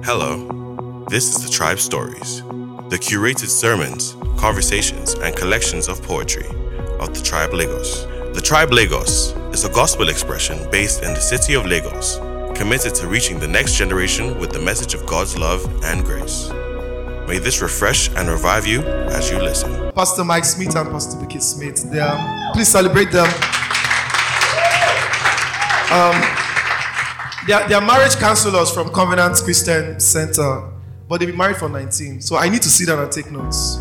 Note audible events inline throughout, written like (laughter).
Hello, this is the Tribe Stories, the curated sermons, conversations, and collections of poetry of the Tribe Lagos. The Tribe Lagos is a gospel expression based in the city of Lagos, committed to reaching the next generation with the message of God's love and grace. May this refresh and revive you as you listen. Pastor Mike Smith and Pastor Vicky Smith. They please celebrate them. Um, they are, they are marriage counselors from Covenant Christian Center, but they've been married for 19. So I need to sit down and take notes.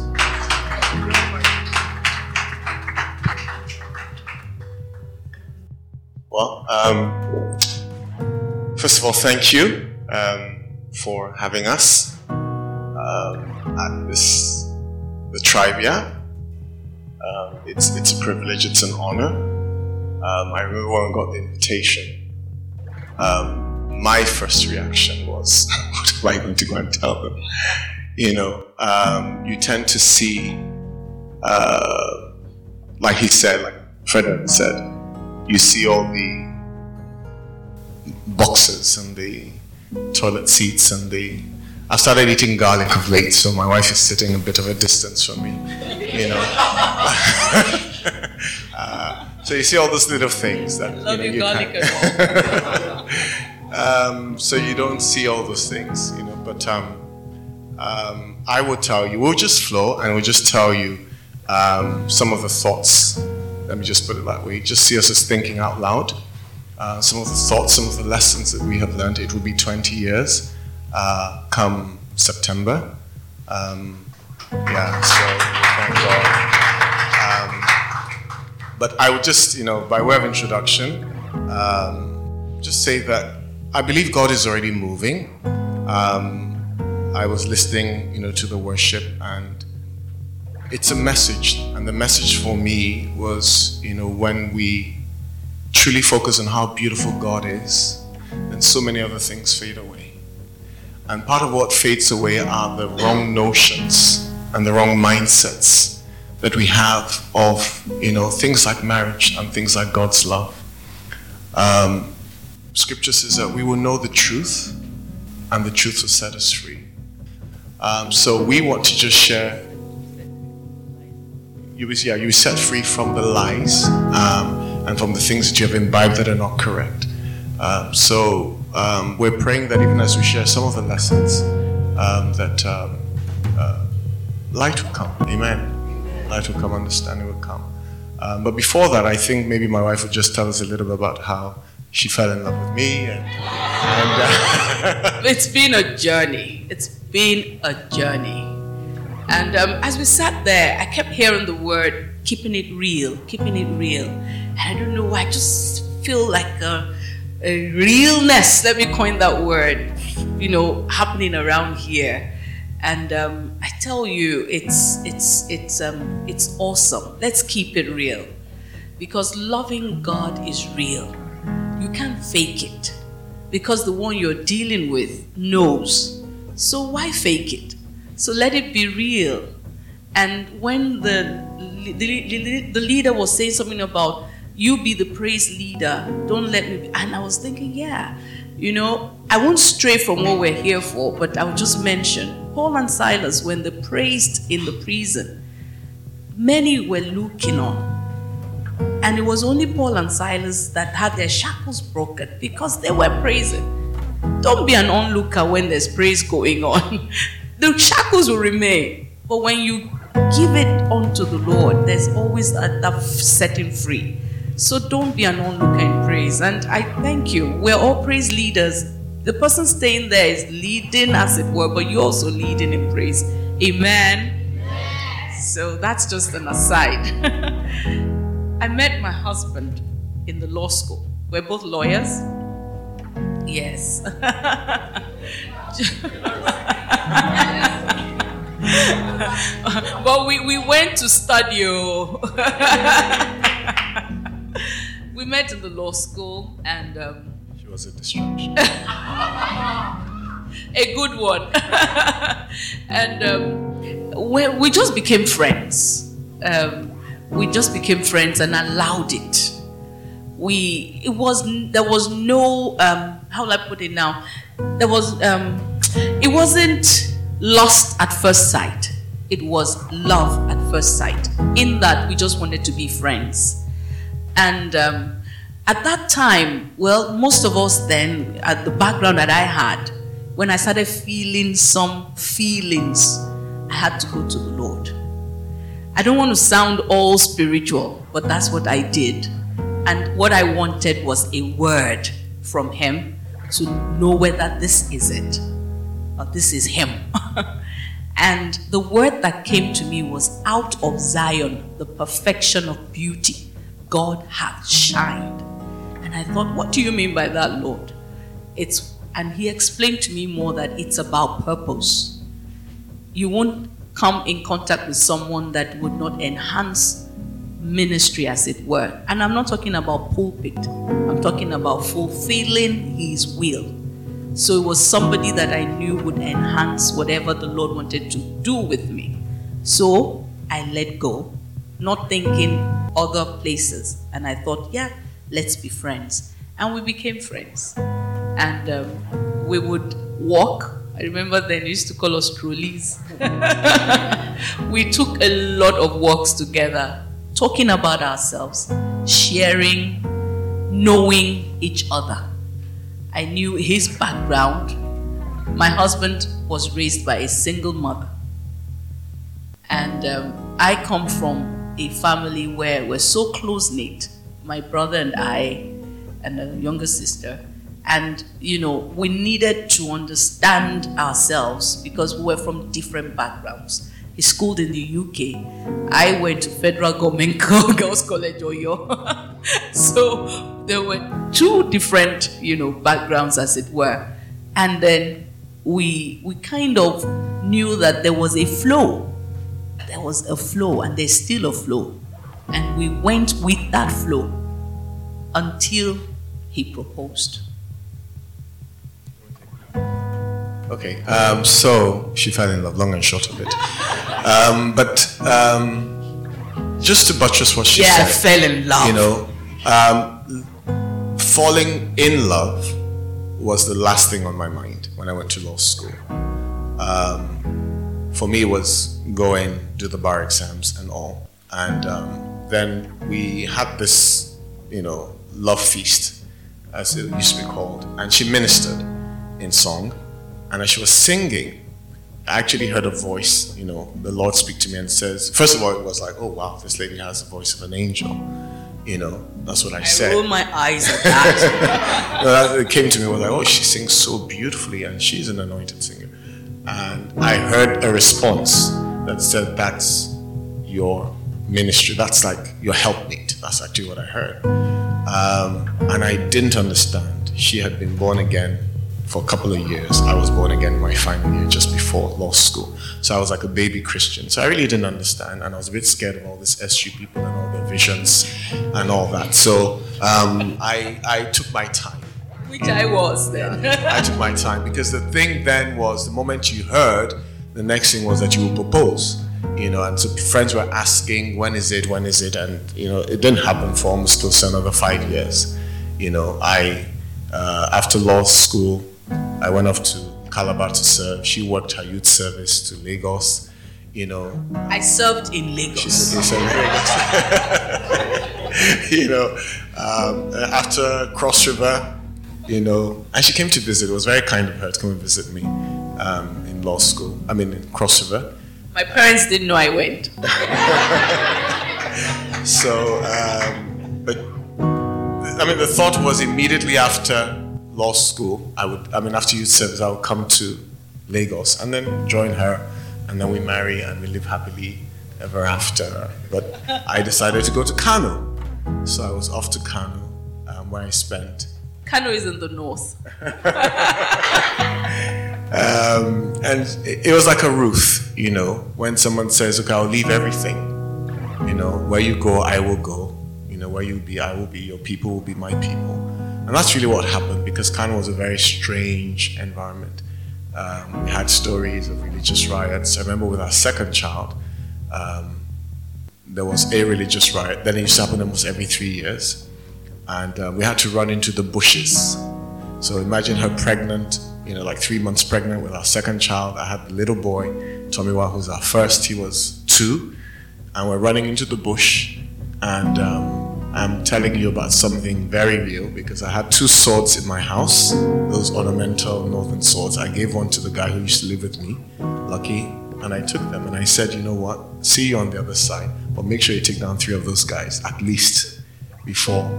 Well, um, first of all, thank you um, for having us um, at this the Trivia. Um, it's it's a privilege. It's an honor. Um, I remember when I got the invitation um, my first reaction was, (laughs) what am I going to go and tell them? You know, um, you tend to see, uh, like he said, like Frederick said, you see all the boxes and the toilet seats and the. I've started eating garlic of late, so my wife is sitting a bit of a distance from me. You know. (laughs) uh, so you see all those little things that Love you, know, you, garlic (laughs) um, so you don't see all those things, you know. But um, um, I will tell you, we'll just flow and we'll just tell you um, some of the thoughts. Let me just put it that way. Just see us as thinking out loud. Uh, some of the thoughts, some of the lessons that we have learned. It will be 20 years uh, come September. Um, yeah, so thank God. But I would just, you know, by way of introduction, um, just say that I believe God is already moving. Um, I was listening, you know, to the worship, and it's a message. And the message for me was, you know, when we truly focus on how beautiful God is, then so many other things fade away. And part of what fades away are the wrong notions and the wrong mindsets that we have of, you know, things like marriage and things like God's love. Um, scripture says that we will know the truth and the truth will set us free. Um, so we want to just share. You will, yeah, you will set free from the lies um, and from the things that you have imbibed that are not correct. Um, so um, we're praying that even as we share some of the lessons, um, that uh, light will come. Amen. Light will come, understanding will come. Um, but before that, I think maybe my wife would just tell us a little bit about how she fell in love with me. And, and uh, (laughs) it's been a journey. It's been a journey. And um, as we sat there, I kept hearing the word keeping it real, keeping it real. And I don't know why, I just feel like a, a realness, let me coin that word, you know, happening around here. And um, I tell you, it's it's it's um, it's awesome. Let's keep it real, because loving God is real. You can't fake it because the one you're dealing with knows. So why fake it? So let it be real. And when the, the, the leader was saying something about you be the praise leader, don't let me be. And I was thinking, yeah, you know, I won't stray from what we're here for, but I'll just mention Paul and Silas, when they praised in the prison, many were looking on and it was only Paul and Silas that had their shackles broken because they were praising. Don't be an onlooker when there's praise going on. (laughs) the shackles will remain. But when you give it unto the Lord, there's always a, that setting free. So don't be an onlooker in praise. And I thank you. We're all praise leaders. The person staying there is leading, as it were, but you're also leading in praise. Amen. Yes. So that's just an aside. (laughs) I met my husband in the law school. We're both lawyers. Yes. (laughs) but we, we went to study. Oh. (laughs) we met in the law school and. Um, was a distraction. (laughs) a good one. (laughs) and um, we, we just became friends. Um, we just became friends and allowed it. We it was there was no um, how will I put it now? There was um, it wasn't lost at first sight. It was love at first sight. In that we just wanted to be friends. And um, at that time, well, most of us then, at the background that I had, when I started feeling some feelings, I had to go to the Lord. I don't want to sound all spiritual, but that's what I did. And what I wanted was a word from Him to know whether this is it or this is Him. (laughs) and the word that came to me was out of Zion, the perfection of beauty, God hath shined. And I thought, what do you mean by that, Lord? It's and he explained to me more that it's about purpose. You won't come in contact with someone that would not enhance ministry, as it were. And I'm not talking about pulpit, I'm talking about fulfilling his will. So it was somebody that I knew would enhance whatever the Lord wanted to do with me. So I let go, not thinking other places. And I thought, yeah, let's be friends. And we became friends and um, we would walk. I remember then used to call us trolleys. (laughs) we took a lot of walks together, talking about ourselves, sharing, knowing each other. I knew his background. My husband was raised by a single mother. And um, I come from a family where we're so close knit. My brother and I, and a younger sister, and you know we needed to understand ourselves because we were from different backgrounds. He schooled in the uk i went to federal government (laughs) girls college oyo. (laughs) So there were two different you know backgrounds as it were. And then we we kind of knew that there was a flow there was a flow and there's still a flow and we went with that flow until he proposed Okay, um, so she fell in love, long and short of it. Um, but um, just to buttress what she said. yeah, said, fell in love. You know, um, falling in love was the last thing on my mind when I went to law school. For me, was going do the bar exams and all, and um, then we had this, you know, love feast, as it used to be called, and she ministered in song and as she was singing, I actually heard a voice, you know, the Lord speak to me and says, first of all, it was like, oh wow, this lady has the voice of an angel. You know, that's what I, I said. rolled my eyes at that. (laughs) it came to me, was like, oh, she sings so beautifully and she's an anointed singer. And I heard a response that said, that's your ministry. That's like your helpmate. That's actually what I heard. Um, and I didn't understand. She had been born again for a couple of years. I was born again in my final year just before law school. So I was like a baby Christian. So I really didn't understand. And I was a bit scared of all this SU people and all their visions and all that. So um, I, I took my time. Which I was then. I took my time because the thing then was the moment you heard, the next thing was that you would propose. You know, and so friends were asking, when is it, when is it? And, you know, it didn't happen for almost close to another five years. You know, I, uh, after law school, I went off to Calabar to serve. She worked her youth service to Lagos. You know, I served in Lagos. she served in Lagos. (laughs) you know, um, after Cross River, you know, and she came to visit. It was very kind of her to come and visit me um, in law school. I mean, in Cross River. My parents didn't know I went. (laughs) So, um, but I mean, the thought was immediately after law school, I would, I mean, after youth service, I would come to Lagos and then join her, and then we marry and we live happily ever after. But I decided to go to Kano, so I was off to Kano, um, where I spent. Kano is in the north. Um, and it, was like a Ruth, you know, when someone says, "Okay, I'll leave everything," you know, where you go, I will go. You know, where you be, I will be. Your people will be my people. And that's really what happened because Kano was a very strange environment. Um, we had stories of religious riots. I remember with our second child, um, there was a religious riot. Then it used to happen almost every three years. And uh, we had to run into the bushes. So imagine her pregnant you know, like three months pregnant with our second child. I had the little boy, Tomiwa, who's our first. He was two, and we're running into the bush, and um, I'm telling you about something very real because I had two swords in my house, those ornamental northern swords. I gave one to the guy who used to live with me, Lucky, and I took them and I said, you know what? See you on the other side, but make sure you take down three of those guys at least before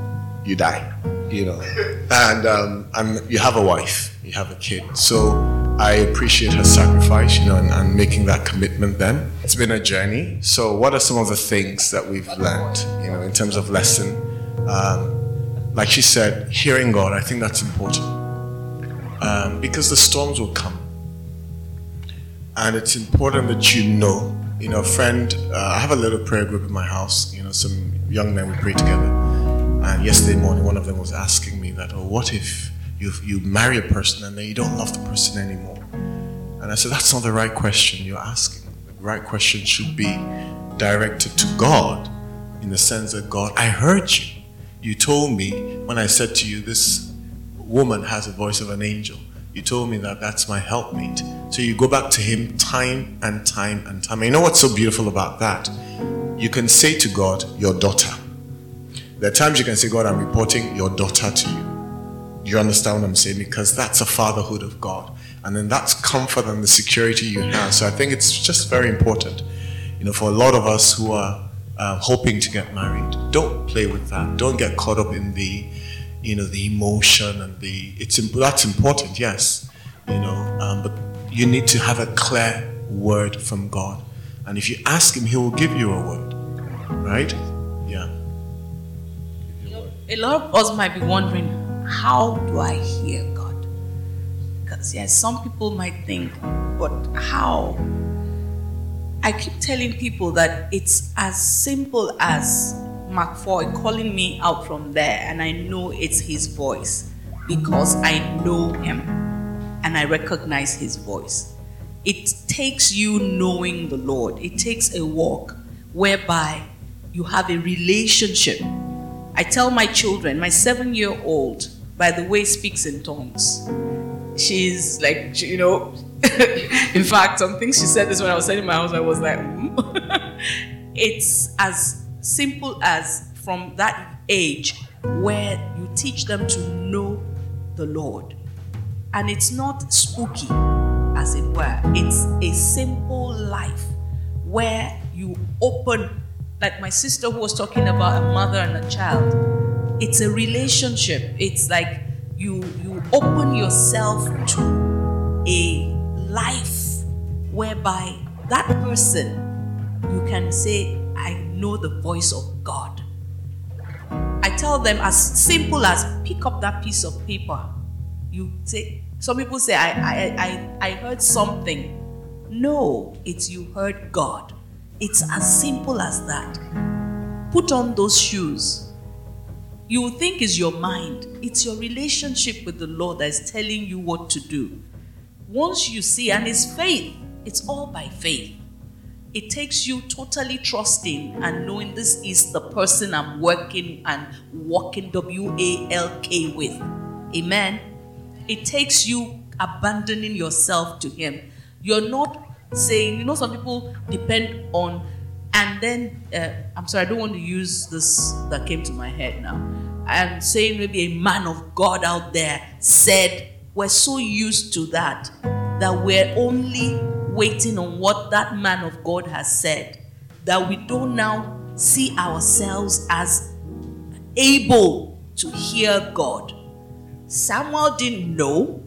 you die, you know. (laughs) And um, and you have a wife, you have a kid, so I appreciate her sacrifice, you know, and, and making that commitment. Then it's been a journey. So, what are some of the things that we've learned, you know, in terms of lesson? Um, like she said, hearing God. I think that's important um, because the storms will come, and it's important that you know. You know, a friend. Uh, I have a little prayer group in my house. You know, some young men we pray together. And yesterday morning, one of them was asking me that, "Oh, what if you you marry a person and then you don't love the person anymore?" And I said, "That's not the right question you're asking. The right question should be directed to God, in the sense that God, I heard you. You told me when I said to you, this woman has a voice of an angel. You told me that that's my helpmate. So you go back to him time and time and time. And you know what's so beautiful about that? You can say to God, Your daughter. There are times you can say, God, I'm reporting your daughter to you. Do You understand what I'm saying? Because that's a fatherhood of God. And then that's comfort and the security you have. So I think it's just very important, you know, for a lot of us who are uh, hoping to get married. Don't play with that. Don't get caught up in the, you know, the emotion and the. It's that's important, yes, you know, um, but you need to have a clear word from God, and if you ask Him, He will give you a word, right? Yeah. A lot of us might be wondering, how do I hear God? Because yes, some people might think, but how? I keep telling people that it's as simple as McFoy calling me out from there, and I know it's his voice because I know him and I recognize his voice. It takes you knowing the Lord, it takes a walk whereby you have a relationship. I tell my children, my seven year old, by the way, speaks in tongues. She's like, you know, (laughs) in fact, some things she said this when I was selling my house, I was like, mm. (laughs) it's as simple as from that age where you teach them to know the Lord. And it's not spooky, as it were, it's a simple life where you open, like my sister who was talking about a mother and a child. It's a relationship. It's like you you open yourself to a life whereby that person you can say, I know the voice of God. I tell them as simple as pick up that piece of paper. You say, some people say, I, I, I, I heard something. No, it's you heard God. It's as simple as that. Put on those shoes. You think is your mind. It's your relationship with the Lord that is telling you what to do. Once you see, and it's faith, it's all by faith. It takes you totally trusting and knowing this is the person I'm working and walking W A L K with. Amen. It takes you abandoning yourself to Him. You're not saying, you know, some people depend on, and then, uh, I'm sorry, I don't want to use this that came to my head now. I'm saying maybe a man of God out there said, we're so used to that that we're only waiting on what that man of God has said that we don't now see ourselves as able to hear God. Samuel didn't know,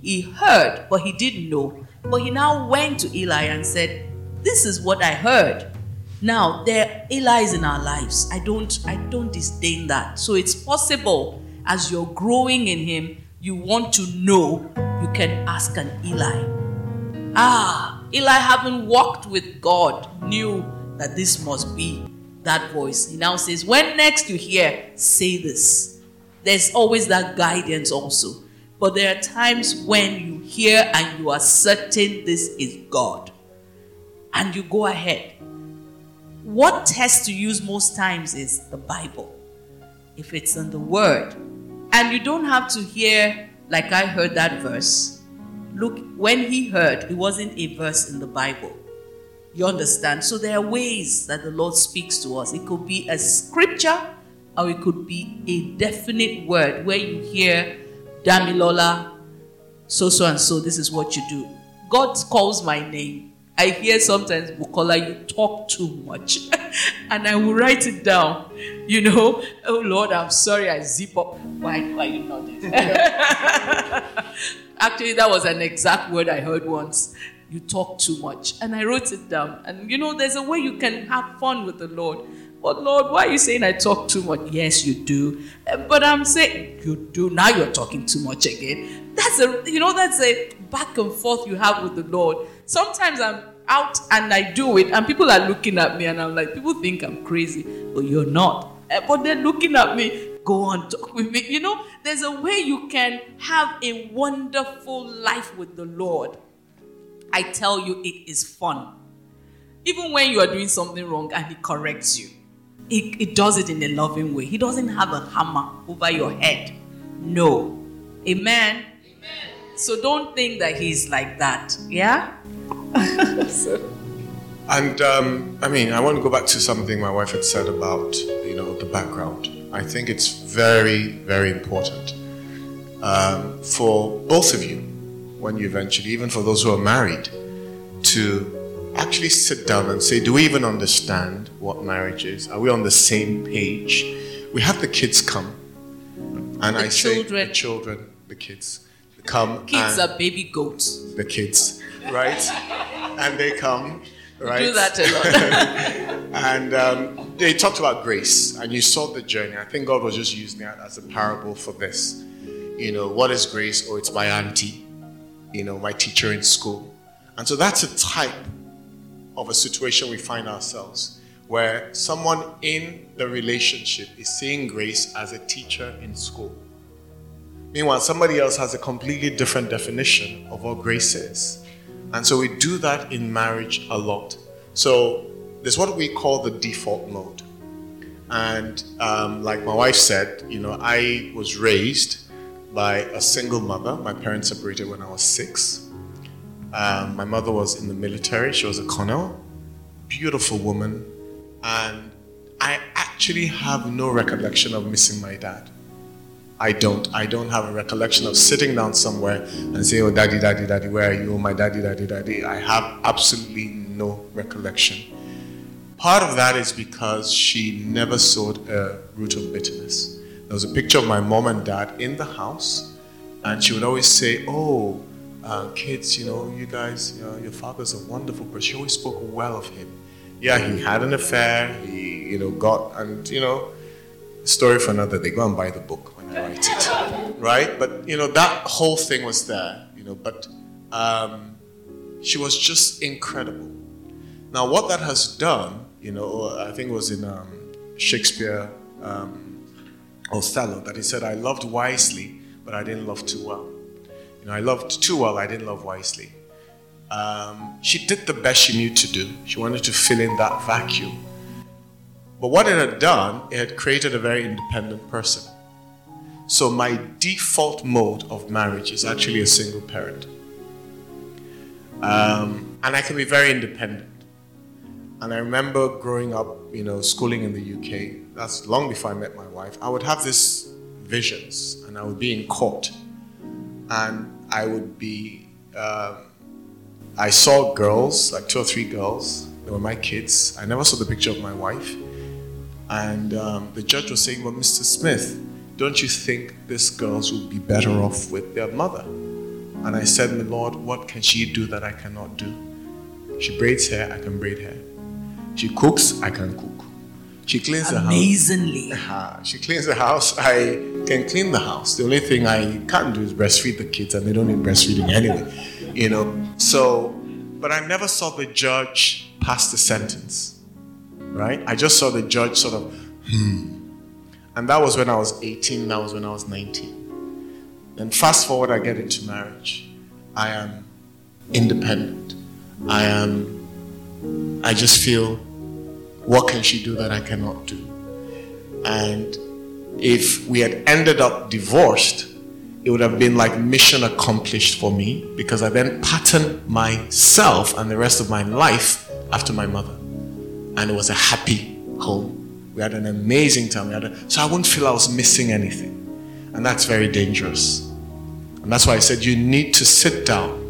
he heard, but he didn't know. But he now went to Eli and said, This is what I heard. Now there are Eli's in our lives. I don't I don't disdain that. So it's possible as you're growing in him, you want to know, you can ask an Eli. Ah, Eli, having walked with God, knew that this must be that voice. He now says, When next you hear, say this. There's always that guidance also. But there are times when you hear and you are certain this is God. And you go ahead. What test to use most times is the Bible. If it's in the Word. And you don't have to hear, like I heard that verse, look, when he heard, it wasn't a verse in the Bible. You understand? So there are ways that the Lord speaks to us. It could be a scripture or it could be a definite word where you hear Damilola, so so and so, this is what you do. God calls my name. I hear sometimes Bukola, you talk too much. (laughs) and I will write it down. You know, oh Lord, I'm sorry, I zip up. Why, why you nodding? (laughs) Actually, that was an exact word I heard once. You talk too much. And I wrote it down. And you know, there's a way you can have fun with the Lord. But Lord, why are you saying I talk too much? Yes, you do. Eh, but I'm saying you do. Now you're talking too much again. That's a you know, that's a back and forth you have with the Lord. Sometimes I'm out and I do it, and people are looking at me, and I'm like, people think I'm crazy, but you're not. Eh, but they're looking at me. Go on, (laughs) talk with me. You know, there's a way you can have a wonderful life with the Lord. I tell you, it is fun. Even when you are doing something wrong and He corrects you, He, he does it in a loving way. He doesn't have a hammer over your head. No. Amen. Amen. So don't think that He's like that. Yeah? (laughs) And um, I mean, I want to go back to something my wife had said about you know the background. I think it's very, very important um, for both of you when you eventually, even for those who are married, to actually sit down and say, do we even understand what marriage is? Are we on the same page? We have the kids come, and The I say children. the children, the kids come. Kids are baby goats. the kids, right? and they come, right? Do that a lot. (laughs) And um, they talked about grace, and you saw the journey. I think God was just using that as a parable for this. You know, what is grace? Oh, it's my auntie, you know, my teacher in school. And so that's a type of a situation we find ourselves where someone in the relationship is seeing grace as a teacher in school. Meanwhile, somebody else has a completely different definition of what grace is. And so we do that in marriage a lot. So there's what we call the default mode. And um, like my wife said, you know, I was raised by a single mother. My parents separated when I was six. Um, my mother was in the military, she was a colonel, beautiful woman. And I actually have no recollection of missing my dad. I don't. I don't have a recollection of sitting down somewhere and saying, Oh, daddy, daddy, daddy, where are you? Oh, my daddy, daddy, daddy. I have absolutely no recollection. Part of that is because she never sowed a root of bitterness. There was a picture of my mom and dad in the house, and she would always say, Oh, uh, kids, you know, you guys, you know, your father's a wonderful person. She always spoke well of him. Yeah, he had an affair, he, you know, got, and, you know, story for another day. Go and buy the book when I write it, (laughs) right? But you know that whole thing was there, you know. But um, she was just incredible. Now, what that has done, you know, I think it was in um, Shakespeare, um, Othello, that he said, "I loved wisely, but I didn't love too well." You know, I loved too well, I didn't love wisely. Um, she did the best she knew to do. She wanted to fill in that vacuum. But what it had done, it had created a very independent person. So my default mode of marriage is actually a single parent. Um, and I can be very independent. And I remember growing up, you know, schooling in the UK, that's long before I met my wife, I would have these visions and I would be in court. And I would be, um, I saw girls, like two or three girls, they were my kids. I never saw the picture of my wife. And um, the judge was saying, Well, Mr. Smith, don't you think these girls would be better off with their mother? And I said, My Lord, what can she do that I cannot do? She braids hair, I can braid hair. She cooks, I can cook. She cleans the house. Amazingly. She cleans the house, I can clean the house. The only thing I can't do is breastfeed the kids, and they don't need breastfeeding anyway. You know, so, but I never saw the judge pass the sentence right? I just saw the judge sort of, hmm. And that was when I was 18, that was when I was 19. Then fast forward, I get into marriage. I am independent. I am, I just feel, what can she do that I cannot do? And if we had ended up divorced, it would have been like mission accomplished for me because I then patterned myself and the rest of my life after my mother. And it was a happy home. We had an amazing time. A, so I wouldn't feel I was missing anything. And that's very dangerous. And that's why I said you need to sit down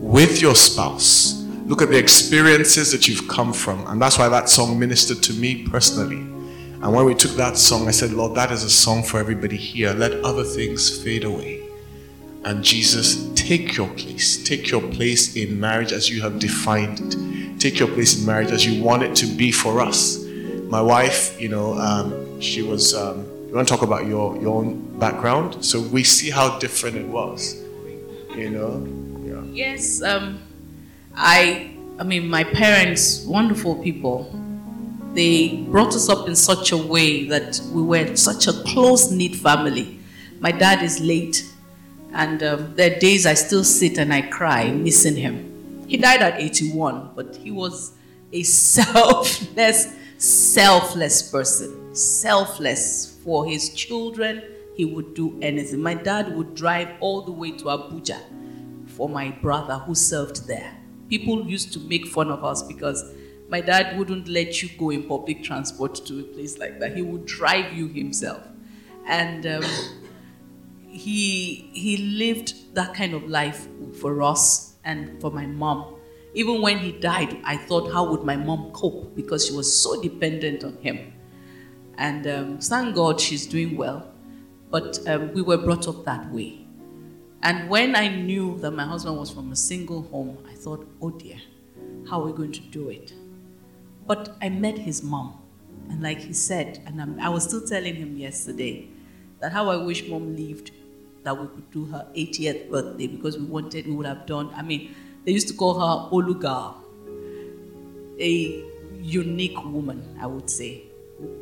with your spouse, look at the experiences that you've come from. And that's why that song ministered to me personally. And when we took that song, I said, Lord, that is a song for everybody here. Let other things fade away. And Jesus, take your place. Take your place in marriage as you have defined it. Take your place in marriage as you want it to be for us. My wife, you know, um, she was. Um, you want to talk about your your own background? So we see how different it was. You know. Yeah. Yes. Um, I. I mean, my parents, wonderful people. They brought us up in such a way that we were such a close knit family. My dad is late and um, there are days I still sit and I cry missing him. He died at 81, but he was a (laughs) selfless, selfless person. Selfless for his children, he would do anything. My dad would drive all the way to Abuja for my brother who served there. People used to make fun of us because my dad wouldn't let you go in public transport to a place like that. He would drive you himself. And um, he he lived that kind of life for us and for my mom. Even when he died, I thought, how would my mom cope? Because she was so dependent on him. And um, thank God she's doing well. But um, we were brought up that way. And when I knew that my husband was from a single home, I thought, oh dear, how are we going to do it? But I met his mom. And like he said, and I'm, i was still telling him yesterday, that how I wish mom lived that we could do her 80th birthday because we wanted, we would have done, I mean, they used to call her Oluga, a unique woman, I would say.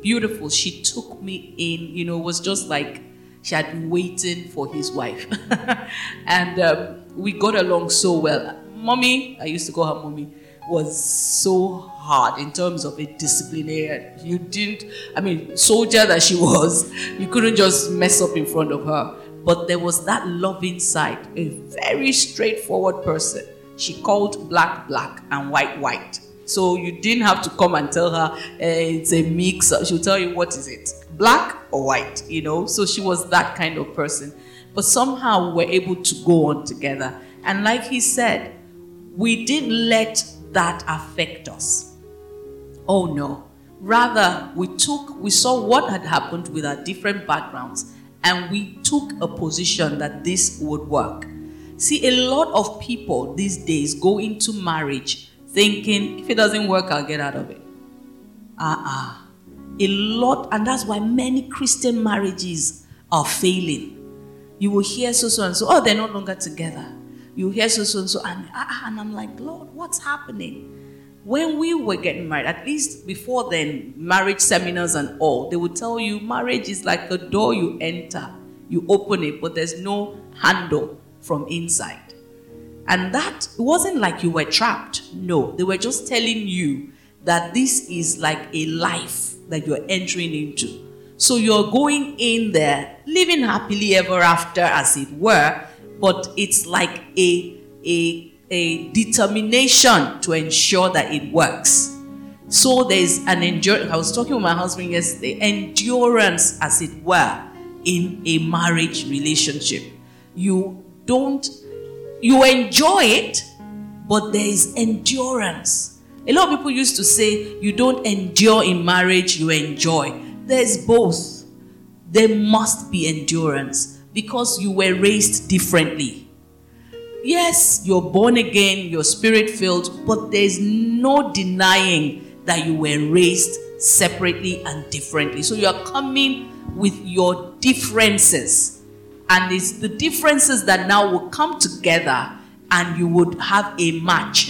Beautiful. She took me in, you know, was just like she had been waiting for his wife. (laughs) and um, we got along so well. Mommy, I used to call her mommy, was so hard in terms of a disciplinarian. You didn't, I mean, soldier that she (laughs) was, you couldn't just mess up in front of her. But there was that loving side, a very straightforward person. She called black black and white white. So you didn't have to come and tell her eh, it's a mix. She'll tell you what is it, black or white, you know. So she was that kind of person. But somehow we're able to go on together. And like he said, we didn't let that affect us. Oh no. Rather, we took, we saw what had happened with our different backgrounds and we took a position that this would work. See, a lot of people these days go into marriage thinking, if it doesn't work, I'll get out of it. Ah, uh-uh. ah. A lot, and that's why many Christian marriages are failing. You will hear so so and so, oh, they're no longer together. You hear so so and so, and, ah, and I'm like, Lord, what's happening? when we were getting married, at least before then, marriage seminars and all, they would tell you marriage is like a door you enter, you open it, but there's no handle from inside. And that it wasn't like you were trapped. No, they were just telling you that this is like a life that you're entering into. So you're going in there, living happily ever after, as it were, but it's like a, a a determination to ensure that it works. So there's an endurance. I was talking with my husband yesterday, endurance, as it were, in a marriage relationship. You don't, you enjoy it, but there is endurance. A lot of people used to say, you don't endure in marriage, you enjoy. There's both. There must be endurance because you were raised differently yes, you're born again, you're spirit filled, but there's no denying that you were raised separately and differently. So you're coming with your differences. And it's the differences that now will come together and you would have a match.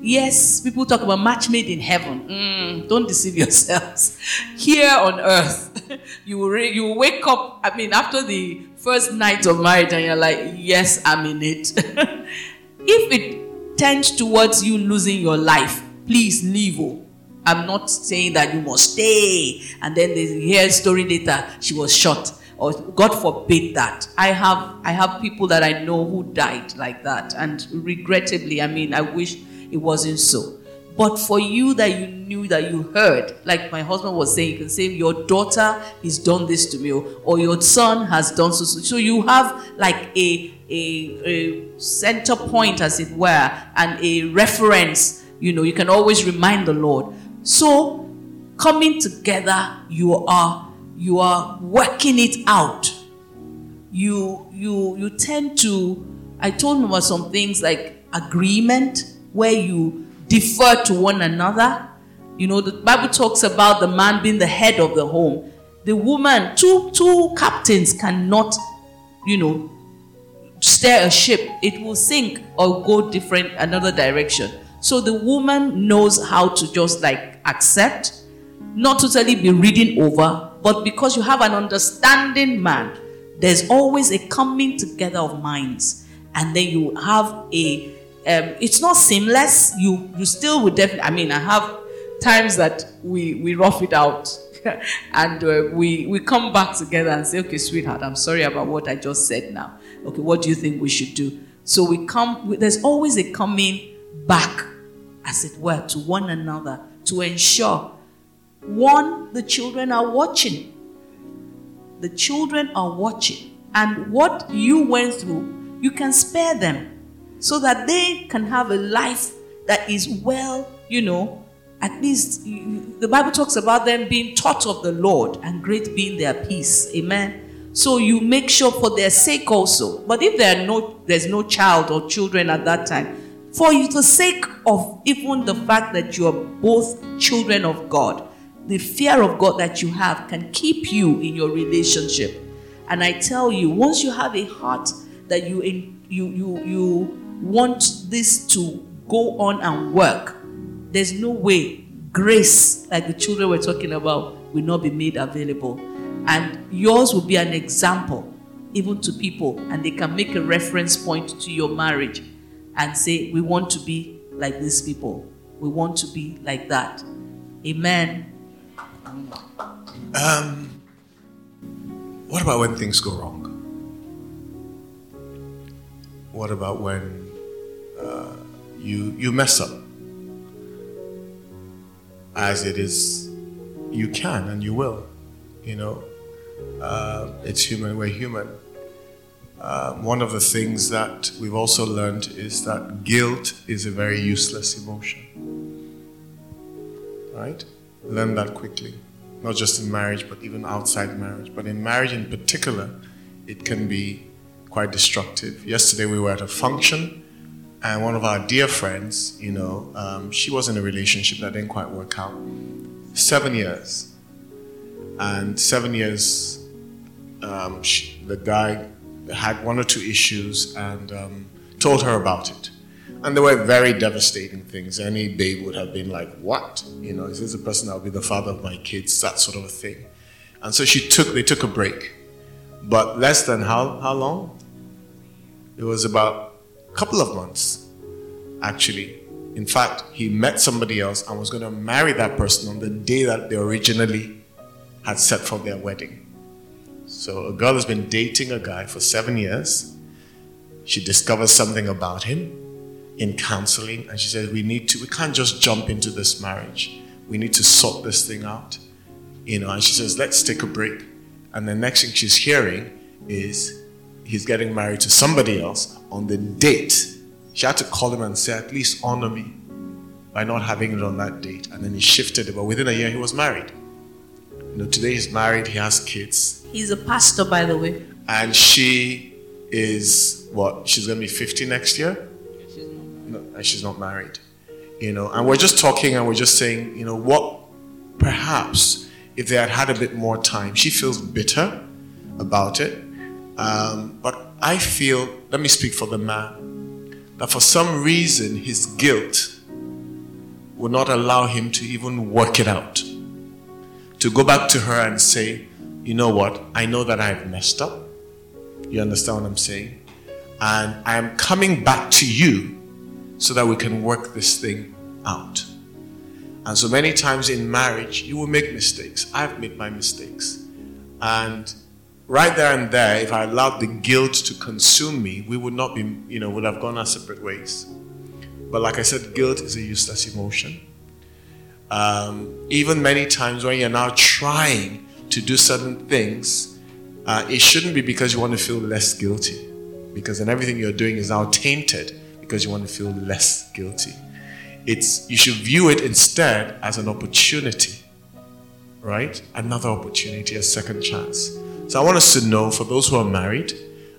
Yes, people talk about match made in heaven. Mm, don't deceive yourselves. (laughs) Here on earth, (laughs) you will, you will wake up. I mean, after the first night of marriage and you're like, yes, I'm in it. (laughs) if it tends towards you losing your life, please leave. Oh. I'm not saying that you must stay. And then they hear story later, she was shot. or God forbid that. I have I have people that I know who died like that, and regrettably, I mean, I wish it wasn't so. But for you that you knew that you heard, like my husband was saying, you can say, Your daughter has done this to me, or your son has done so. So you have like a, a, a center point, as it were, and a reference. You know, you can always remind the Lord. So coming together, you are you are working it out. You you you tend to I told him about some things like agreement where you defer to one another. You know, the Bible talks about the man being the head of the home. The woman, two two captains cannot, you know, steer a ship. It will sink or go different another direction. So the woman knows how to just like accept, not totally be reading over, but because you have an understanding man, there's always a coming together of minds, and then you have a um, it's not seamless. You you still would definitely. I mean, I have times that we we rough it out, (laughs) and uh, we we come back together and say, okay, sweetheart, I'm sorry about what I just said. Now, okay, what do you think we should do? So we come. There's always a coming back, as it were, to one another to ensure one the children are watching. The children are watching, and what you went through, you can spare them so that they can have a life that is well, you know, at least the Bible talks about them being taught of the Lord and great being their peace. Amen. So you make sure for their sake also. But if there are no there's no child or children at that time, for you the sake of even the fact that you are both children of God, the fear of God that you have can keep you in your relationship. And I tell you, once you have a heart that you you you you want this to go on and work, there's no way grace, like the children were talking about, will not be made available. And yours will be an example, even to people, and they can make a reference point to your marriage and say, We want to be like these people. We want to be like that. Amen. Um, what about when things go wrong? What about when you you mess up as it is you can and you will you know. Uh, it's human we're human. Uh, one of the things that we've also learned is that guilt is a very useless emotion. Right? Learn that quickly. Not just in marriage but even outside marriage. But in marriage in particular it can be quite destructive. Yesterday we were at a function and one of our dear friends, you know, um, she was in a relationship that didn't quite work out. Seven years. And seven years, um, she, the guy had one or two issues and um, told her about it. And they were very devastating things. Any babe would have been like, What? You know, is this person that will be the father of my kids? That sort of a thing. And so she took, they took a break. But less than how, how long? It was about couple of months, actually. In fact, he met somebody else and was going to marry that person on the day that they originally had set for their wedding. So a girl has been dating a guy for seven years. She discovers something about him in counseling, and she says, "We need to. We can't just jump into this marriage. We need to sort this thing out." You know, and she says, "Let's take a break." And the next thing she's hearing is he's getting married to somebody else on the date. She had to call him and say, at least honor me by not having it on that date. And then he shifted it. But within a year, he was married. You know, today he's married, he has kids. He's a pastor, by the way. And she is what? She's going to be 50 next year? No, and she's not married. You know, and we're just talking and we're just saying, you know, what perhaps if they had had a bit more time, she feels bitter about it. Um, but I feel, let me speak for the man, that for some reason his guilt would not allow him to even work it out. To go back to her and say, you know what, I know that I've messed up. You understand what I'm saying? And I am coming back to you so that we can work this thing out. And so many times in marriage, you will make mistakes. I've made my mistakes. And right there and there, if I allowed the guilt to consume me, we would not be, you know, would have gone our separate ways. But like I said, guilt is a useless emotion. Um, even many times when you're now trying to do certain things, uh, it shouldn't be because you want to feel less guilty, because then everything you're doing is now tainted because you want to feel less guilty. It's you should view it instead as an opportunity, right? Another opportunity, a second chance. So I want us to know for those who are married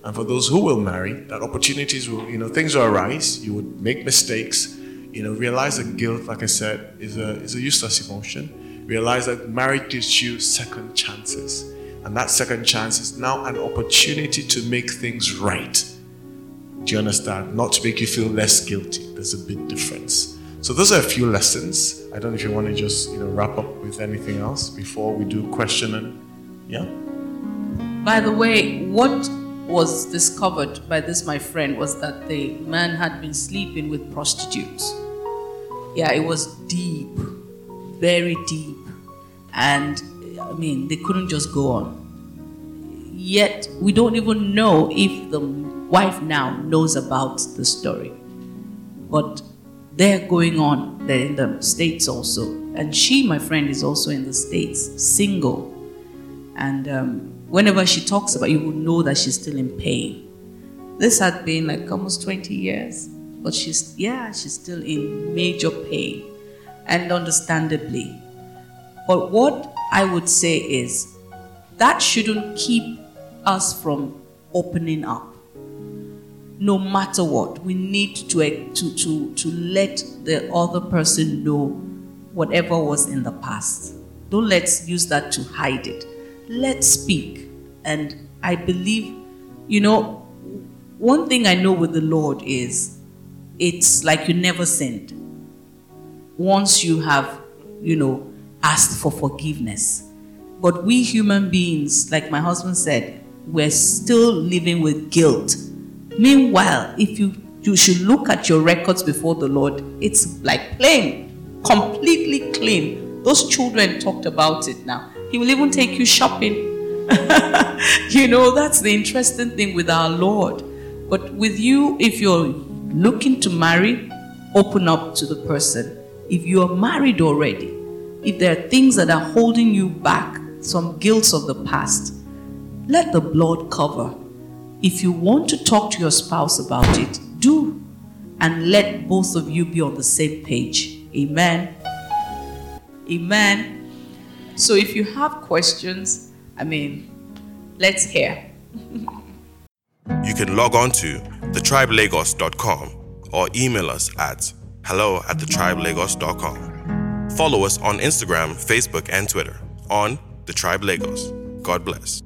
and for those who will marry that opportunities will, you know, things will arise. You would make mistakes. You know, realize that guilt, like I said, is a is a useless emotion. Realize that marriage gives you second chances, and that second chance is now an opportunity to make things right. Do you understand? Not to make you feel less guilty. There's a big difference. So those are a few lessons. I don't know if you want to just you know wrap up with anything else before we do question and yeah. By the way, what was discovered by this my friend was that the man had been sleeping with prostitutes. Yeah, it was deep, very deep, and I mean they couldn't just go on. Yet we don't even know if the wife now knows about the story, but they're going on. They're in the states also, and she, my friend, is also in the states, single, and. Um, whenever she talks about you will know that she's still in pain. This had been like almost 20 years, but she's, yeah, she's still in major pain, and understandably. But what I would say is that shouldn't keep us from opening up. No matter what, we need to, to, to, to let the other person know whatever was in the past. Don't let's use that to hide it let's speak. And I believe, you know, one thing I know with the Lord is it's like you never sinned. Once you have, you know, asked for forgiveness. But we human beings, like my husband said, we're still living with guilt. Meanwhile, if you you should look at your records before the Lord, it's like plain, completely clean. Those children talked about it now. He will even take you shopping. (laughs) you know, that's the interesting thing with our Lord. But with you, if you're looking to marry, open up to the person. If you are married already, if there are things that are holding you back, some guilt of the past, let the blood cover. If you want to talk to your spouse about it, do. And let both of you be on the same page. Amen. Amen. So if you have questions, I mean, let's hear. you can log on to thetribelagos.com or email us at hello at thetribelagos.com. Follow us on Instagram, Facebook, and Twitter on The Tribe Lagos. God bless.